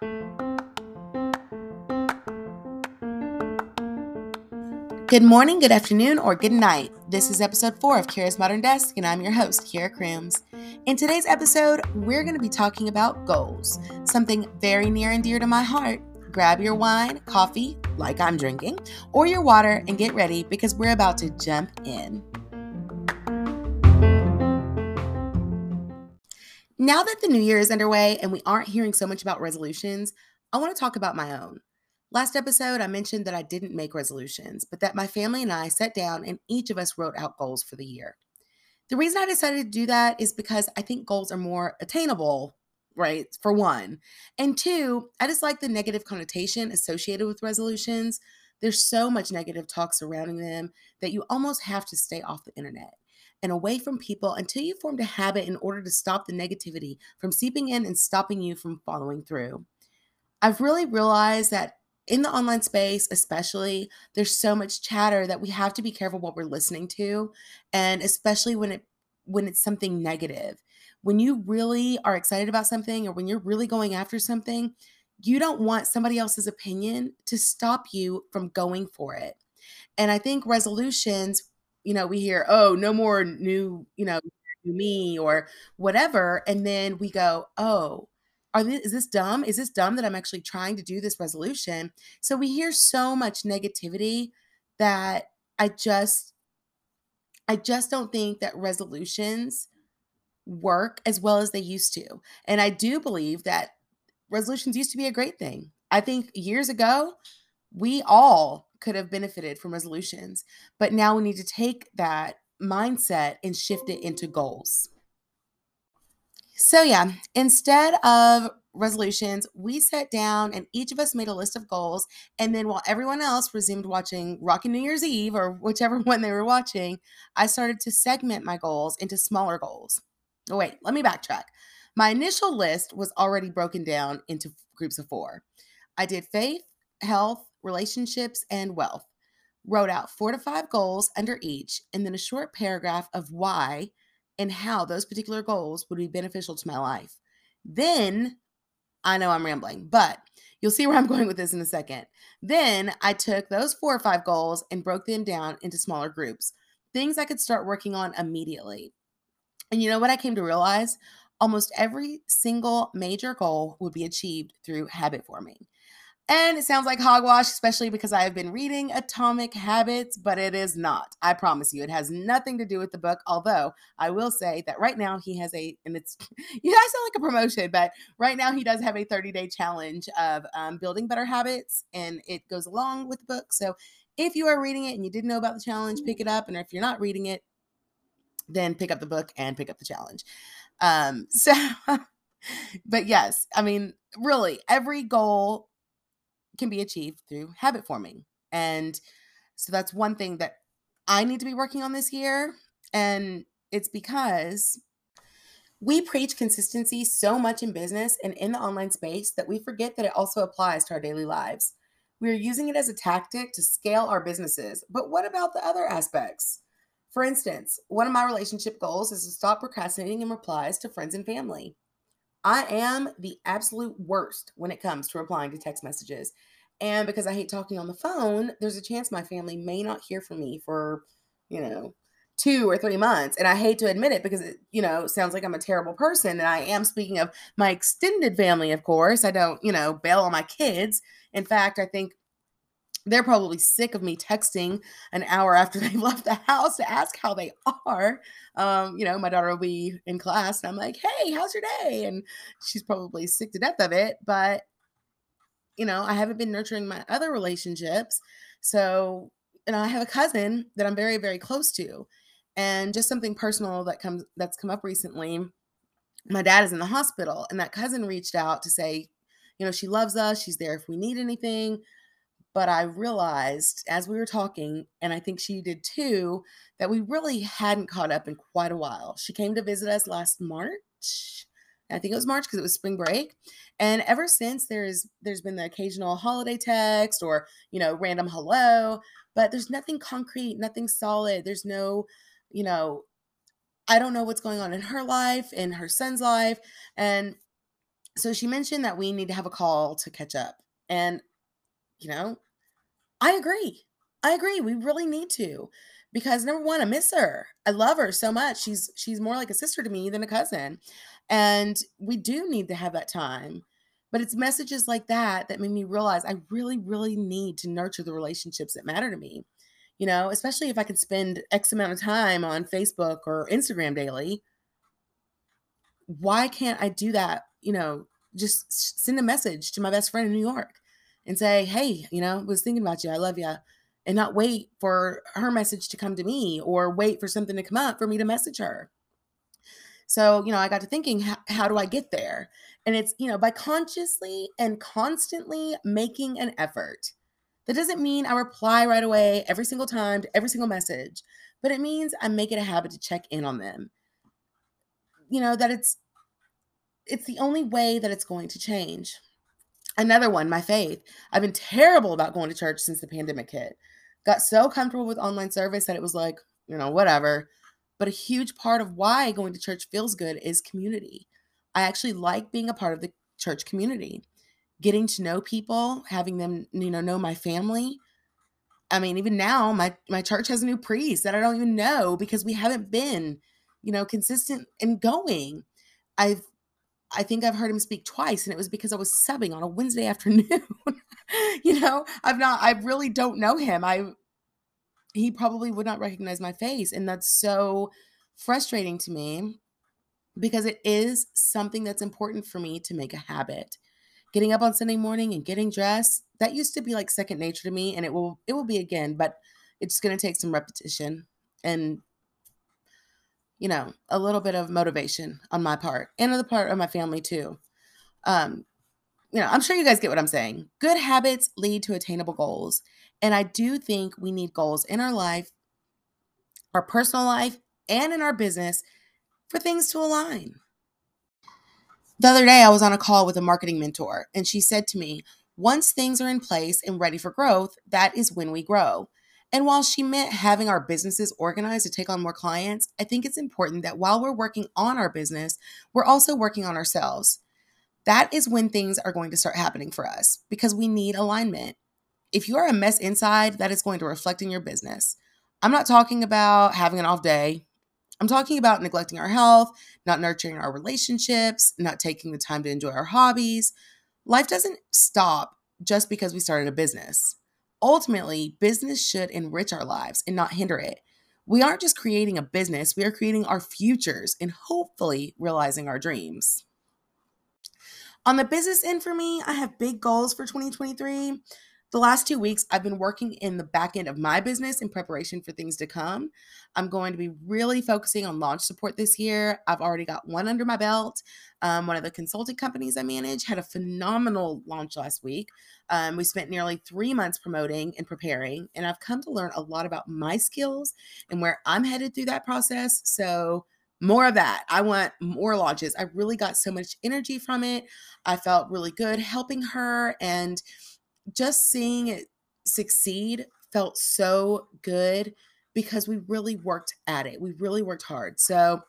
Good morning, good afternoon, or good night. This is episode four of Keira's Modern Desk, and I'm your host, Keira Crooms. In today's episode, we're going to be talking about goals, something very near and dear to my heart. Grab your wine, coffee, like I'm drinking, or your water and get ready because we're about to jump in. Now that the new year is underway and we aren't hearing so much about resolutions, I want to talk about my own. Last episode, I mentioned that I didn't make resolutions, but that my family and I sat down and each of us wrote out goals for the year. The reason I decided to do that is because I think goals are more attainable, right? For one. And two, I just like the negative connotation associated with resolutions. There's so much negative talk surrounding them that you almost have to stay off the internet and away from people until you formed a habit in order to stop the negativity from seeping in and stopping you from following through. I've really realized that in the online space especially there's so much chatter that we have to be careful what we're listening to and especially when it when it's something negative when you really are excited about something or when you're really going after something you don't want somebody else's opinion to stop you from going for it and i think resolutions you know we hear oh no more new you know me or whatever and then we go oh are this, is this dumb? Is this dumb that I'm actually trying to do this resolution? So we hear so much negativity that I just I just don't think that resolutions work as well as they used to. And I do believe that resolutions used to be a great thing. I think years ago, we all could have benefited from resolutions, but now we need to take that mindset and shift it into goals. So, yeah, instead of resolutions, we sat down and each of us made a list of goals. And then while everyone else resumed watching Rocky New Year's Eve or whichever one they were watching, I started to segment my goals into smaller goals. Oh, wait, let me backtrack. My initial list was already broken down into groups of four. I did faith, health, relationships, and wealth. Wrote out four to five goals under each, and then a short paragraph of why and how those particular goals would be beneficial to my life. Then I know I'm rambling, but you'll see where I'm going with this in a second. Then I took those four or five goals and broke them down into smaller groups, things I could start working on immediately. And you know what I came to realize? Almost every single major goal would be achieved through habit forming. And it sounds like hogwash, especially because I have been reading Atomic Habits, but it is not. I promise you, it has nothing to do with the book. Although I will say that right now he has a, and it's, you guys sound like a promotion, but right now he does have a 30 day challenge of um, building better habits, and it goes along with the book. So if you are reading it and you didn't know about the challenge, pick it up. And if you're not reading it, then pick up the book and pick up the challenge. Um, so, but yes, I mean, really, every goal can be achieved through habit forming. And so that's one thing that I need to be working on this year. And it's because we preach consistency so much in business and in the online space that we forget that it also applies to our daily lives. We are using it as a tactic to scale our businesses. But what about the other aspects? For instance, one of my relationship goals is to stop procrastinating in replies to friends and family. I am the absolute worst when it comes to replying to text messages. And because I hate talking on the phone, there's a chance my family may not hear from me for, you know, two or three months. And I hate to admit it because it, you know, sounds like I'm a terrible person. And I am speaking of my extended family, of course. I don't, you know, bail on my kids. In fact, I think they're probably sick of me texting an hour after they left the house to ask how they are. Um, you know, my daughter will be in class and I'm like, hey, how's your day? And she's probably sick to death of it. But, you know, I haven't been nurturing my other relationships. So, and I have a cousin that I'm very, very close to. And just something personal that comes that's come up recently. My dad is in the hospital, and that cousin reached out to say, you know, she loves us, she's there if we need anything but I realized as we were talking, and I think she did too, that we really hadn't caught up in quite a while. She came to visit us last March. I think it was March because it was spring break. And ever since there's there's been the occasional holiday text or, you know, random hello, but there's nothing concrete, nothing solid. There's no, you know, I don't know what's going on in her life, in her son's life. And So she mentioned that we need to have a call to catch up. And, you know, I agree. I agree. We really need to. Because number one, I miss her. I love her so much. She's she's more like a sister to me than a cousin. And we do need to have that time. But it's messages like that that made me realize I really, really need to nurture the relationships that matter to me. You know, especially if I can spend X amount of time on Facebook or Instagram daily. Why can't I do that? You know, just send a message to my best friend in New York and say, hey, you know, was thinking about you. I love you. And not wait for her message to come to me or wait for something to come up for me to message her. So, you know, I got to thinking, how, how do I get there? And it's, you know, by consciously and constantly making an effort. That doesn't mean I reply right away every single time to every single message, but it means I make it a habit to check in on them. You know, that it's it's the only way that it's going to change. Another one, my faith. I've been terrible about going to church since the pandemic hit. Got so comfortable with online service that it was like, you know, whatever. But a huge part of why going to church feels good is community. I actually like being a part of the church community, getting to know people, having them, you know, know my family. I mean, even now, my my church has a new priest that I don't even know because we haven't been, you know, consistent in going. I've I think I've heard him speak twice, and it was because I was subbing on a Wednesday afternoon. you know, I've not, I really don't know him. I, he probably would not recognize my face. And that's so frustrating to me because it is something that's important for me to make a habit. Getting up on Sunday morning and getting dressed, that used to be like second nature to me, and it will, it will be again, but it's going to take some repetition and you know, a little bit of motivation on my part and on the part of my family too. Um, you know, I'm sure you guys get what I'm saying. Good habits lead to attainable goals. And I do think we need goals in our life, our personal life, and in our business for things to align. The other day, I was on a call with a marketing mentor, and she said to me, Once things are in place and ready for growth, that is when we grow. And while she meant having our businesses organized to take on more clients, I think it's important that while we're working on our business, we're also working on ourselves. That is when things are going to start happening for us because we need alignment. If you are a mess inside, that is going to reflect in your business. I'm not talking about having an off day. I'm talking about neglecting our health, not nurturing our relationships, not taking the time to enjoy our hobbies. Life doesn't stop just because we started a business. Ultimately, business should enrich our lives and not hinder it. We aren't just creating a business, we are creating our futures and hopefully realizing our dreams. On the business end for me, I have big goals for 2023. The last two weeks, I've been working in the back end of my business in preparation for things to come. I'm going to be really focusing on launch support this year. I've already got one under my belt. Um, one of the consulting companies I manage had a phenomenal launch last week. Um, we spent nearly three months promoting and preparing, and I've come to learn a lot about my skills and where I'm headed through that process. So, more of that. I want more launches. I really got so much energy from it. I felt really good helping her and just seeing it succeed felt so good because we really worked at it. We really worked hard. So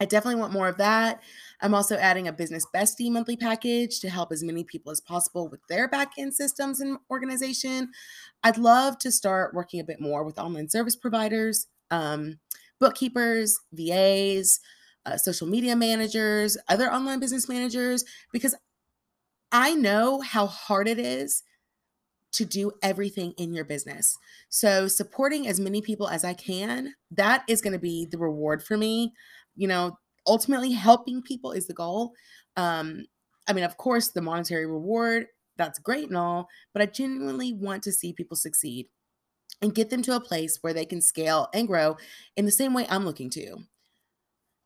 I definitely want more of that. I'm also adding a business bestie monthly package to help as many people as possible with their back end systems and organization. I'd love to start working a bit more with online service providers, um, bookkeepers, VAs, uh, social media managers, other online business managers, because I know how hard it is to do everything in your business. So, supporting as many people as I can, that is going to be the reward for me. You know, ultimately, helping people is the goal. Um, I mean, of course, the monetary reward, that's great and all, but I genuinely want to see people succeed and get them to a place where they can scale and grow in the same way I'm looking to.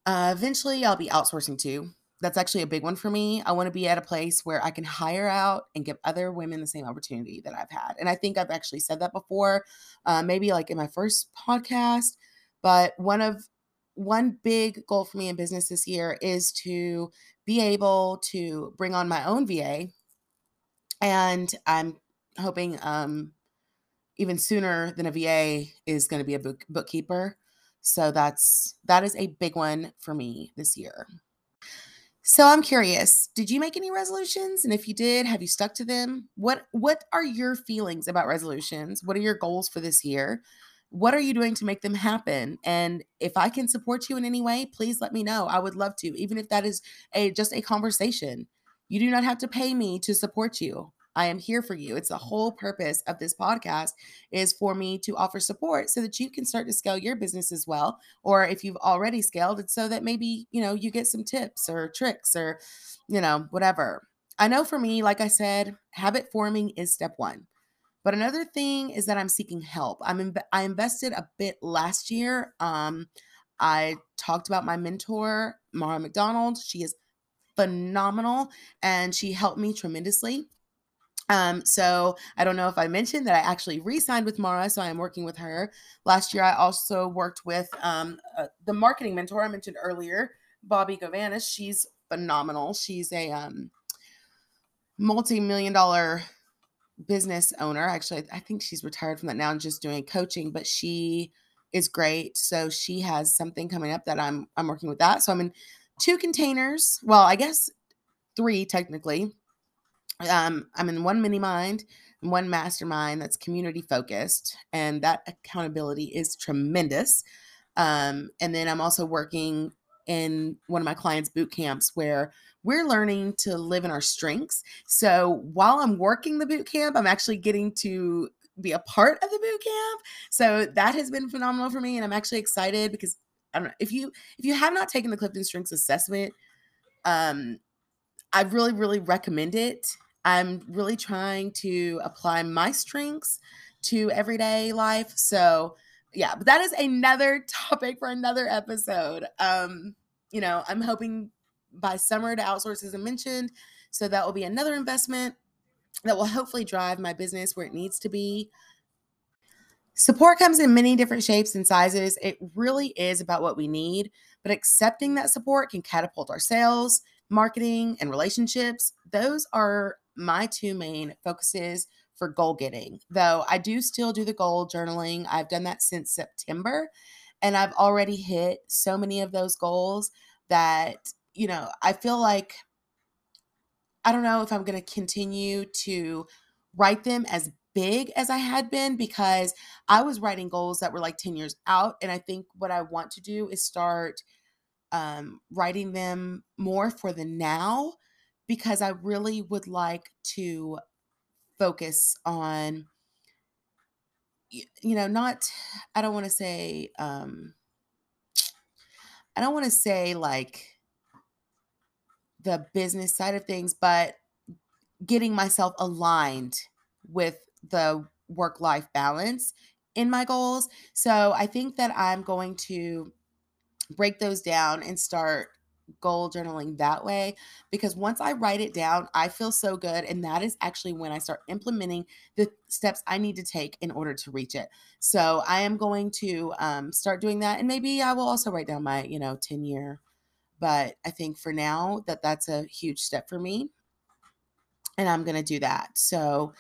Uh, eventually, I'll be outsourcing too that's actually a big one for me. I want to be at a place where I can hire out and give other women the same opportunity that I've had. And I think I've actually said that before, uh, maybe like in my first podcast. But one of one big goal for me in business this year is to be able to bring on my own VA. And I'm hoping um, even sooner than a VA is going to be a book, bookkeeper. So that's that is a big one for me this year. So I'm curious, did you make any resolutions? And if you did, have you stuck to them? What what are your feelings about resolutions? What are your goals for this year? What are you doing to make them happen? And if I can support you in any way, please let me know. I would love to, even if that is a just a conversation. You do not have to pay me to support you. I am here for you. It's the whole purpose of this podcast is for me to offer support so that you can start to scale your business as well. Or if you've already scaled, it's so that maybe, you know, you get some tips or tricks or, you know, whatever. I know for me, like I said, habit forming is step one. But another thing is that I'm seeking help. I'm in, I invested a bit last year. Um, I talked about my mentor, Marra McDonald. She is phenomenal and she helped me tremendously. Um, so I don't know if I mentioned that I actually re-signed with Marra, so I am working with her. Last year, I also worked with um, uh, the marketing mentor I mentioned earlier, Bobbi Govanus. She's phenomenal. She's a um, multi-million dollar business owner. Actually, I think she's retired from that now and just doing coaching, but she is great. So she has something coming up that I'm I'm working with that. So I'm in two containers. Well, I guess three technically um, I'm in one mini mind one mastermind that's community focused, and that accountability is tremendous. Um, and then I'm also working in one of my clients' boot camps where we're learning to live in our strengths. So while I'm working the boot camp, I'm actually getting to be a part of the boot camp. So that has been phenomenal for me, and I'm actually excited because I don't know if you if you have not taken the Clifton Strengths assessment, um, I really really recommend it. I'm really trying to apply my strengths to everyday life. So, yeah, but that is another topic for another episode. Um, you know, I'm hoping by summer to outsource, as I mentioned. So that will be another investment that will hopefully drive my business where it needs to be. Support comes in many different shapes and sizes. It really is about what we need, but accepting that support can catapult our sales, marketing, and relationships. Those are my two main focuses for goal getting. Though I do still do the goal journaling. I've done that since September and I've already hit so many of those goals that, you know, I feel like I don't know if I'm going to continue to write them as big as I had been because I was writing goals that were like 10 years out. And I think what I want to do is start um, writing them more for the now because I really would like to focus on you know not I don't want to say um I don't want to say like the business side of things but getting myself aligned with the work life balance in my goals. So I think that I'm going to break those down and start goal journaling that way because once I write it down, I feel so good. And that is actually when I start implementing the steps I need to take in order to reach it. So I am going to um, start doing that. And maybe I will also write down my, you know, 10 year. But I think for now that that's a huge step for me. And I'm going to do that. So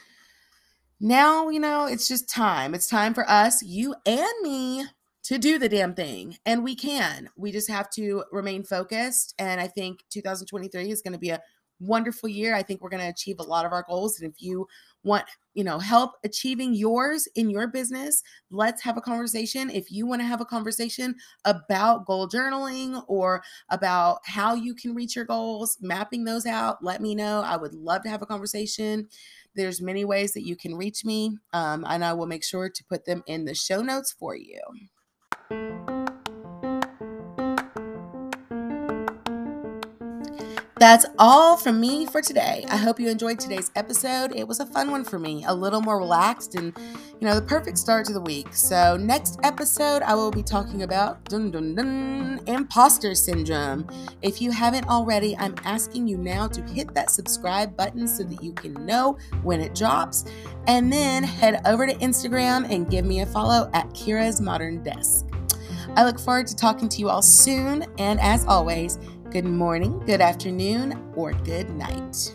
now, you know, it's just time. It's time for us, you and me, to do the damn thing. And we can. We just have to remain focused. And I think 2023 is going to be a wonderful year. I think we're going to achieve a lot of our goals. And if you want, you know, help achieving yours in your business, let's have a conversation. If you want to have a conversation about goal journaling or about how you can reach your goals, mapping those out, let me know. I would love to have a conversation. There's many ways that you can reach me, um, and I will make sure to put them in the show notes for you. That's all from me for today. I hope you enjoyed today's episode. It was a fun one for me, a little more relaxed and, you know, the perfect start to the week. So, next episode, I will be talking about dun, dun, dun, imposter syndrome. If you haven't already, I'm asking you now to hit that subscribe button so that you can know when it drops. And then head over to Instagram and give me a follow at Keira's Modern Desk. I look forward to talking to you all soon. And as always, good morning, good afternoon, or good night.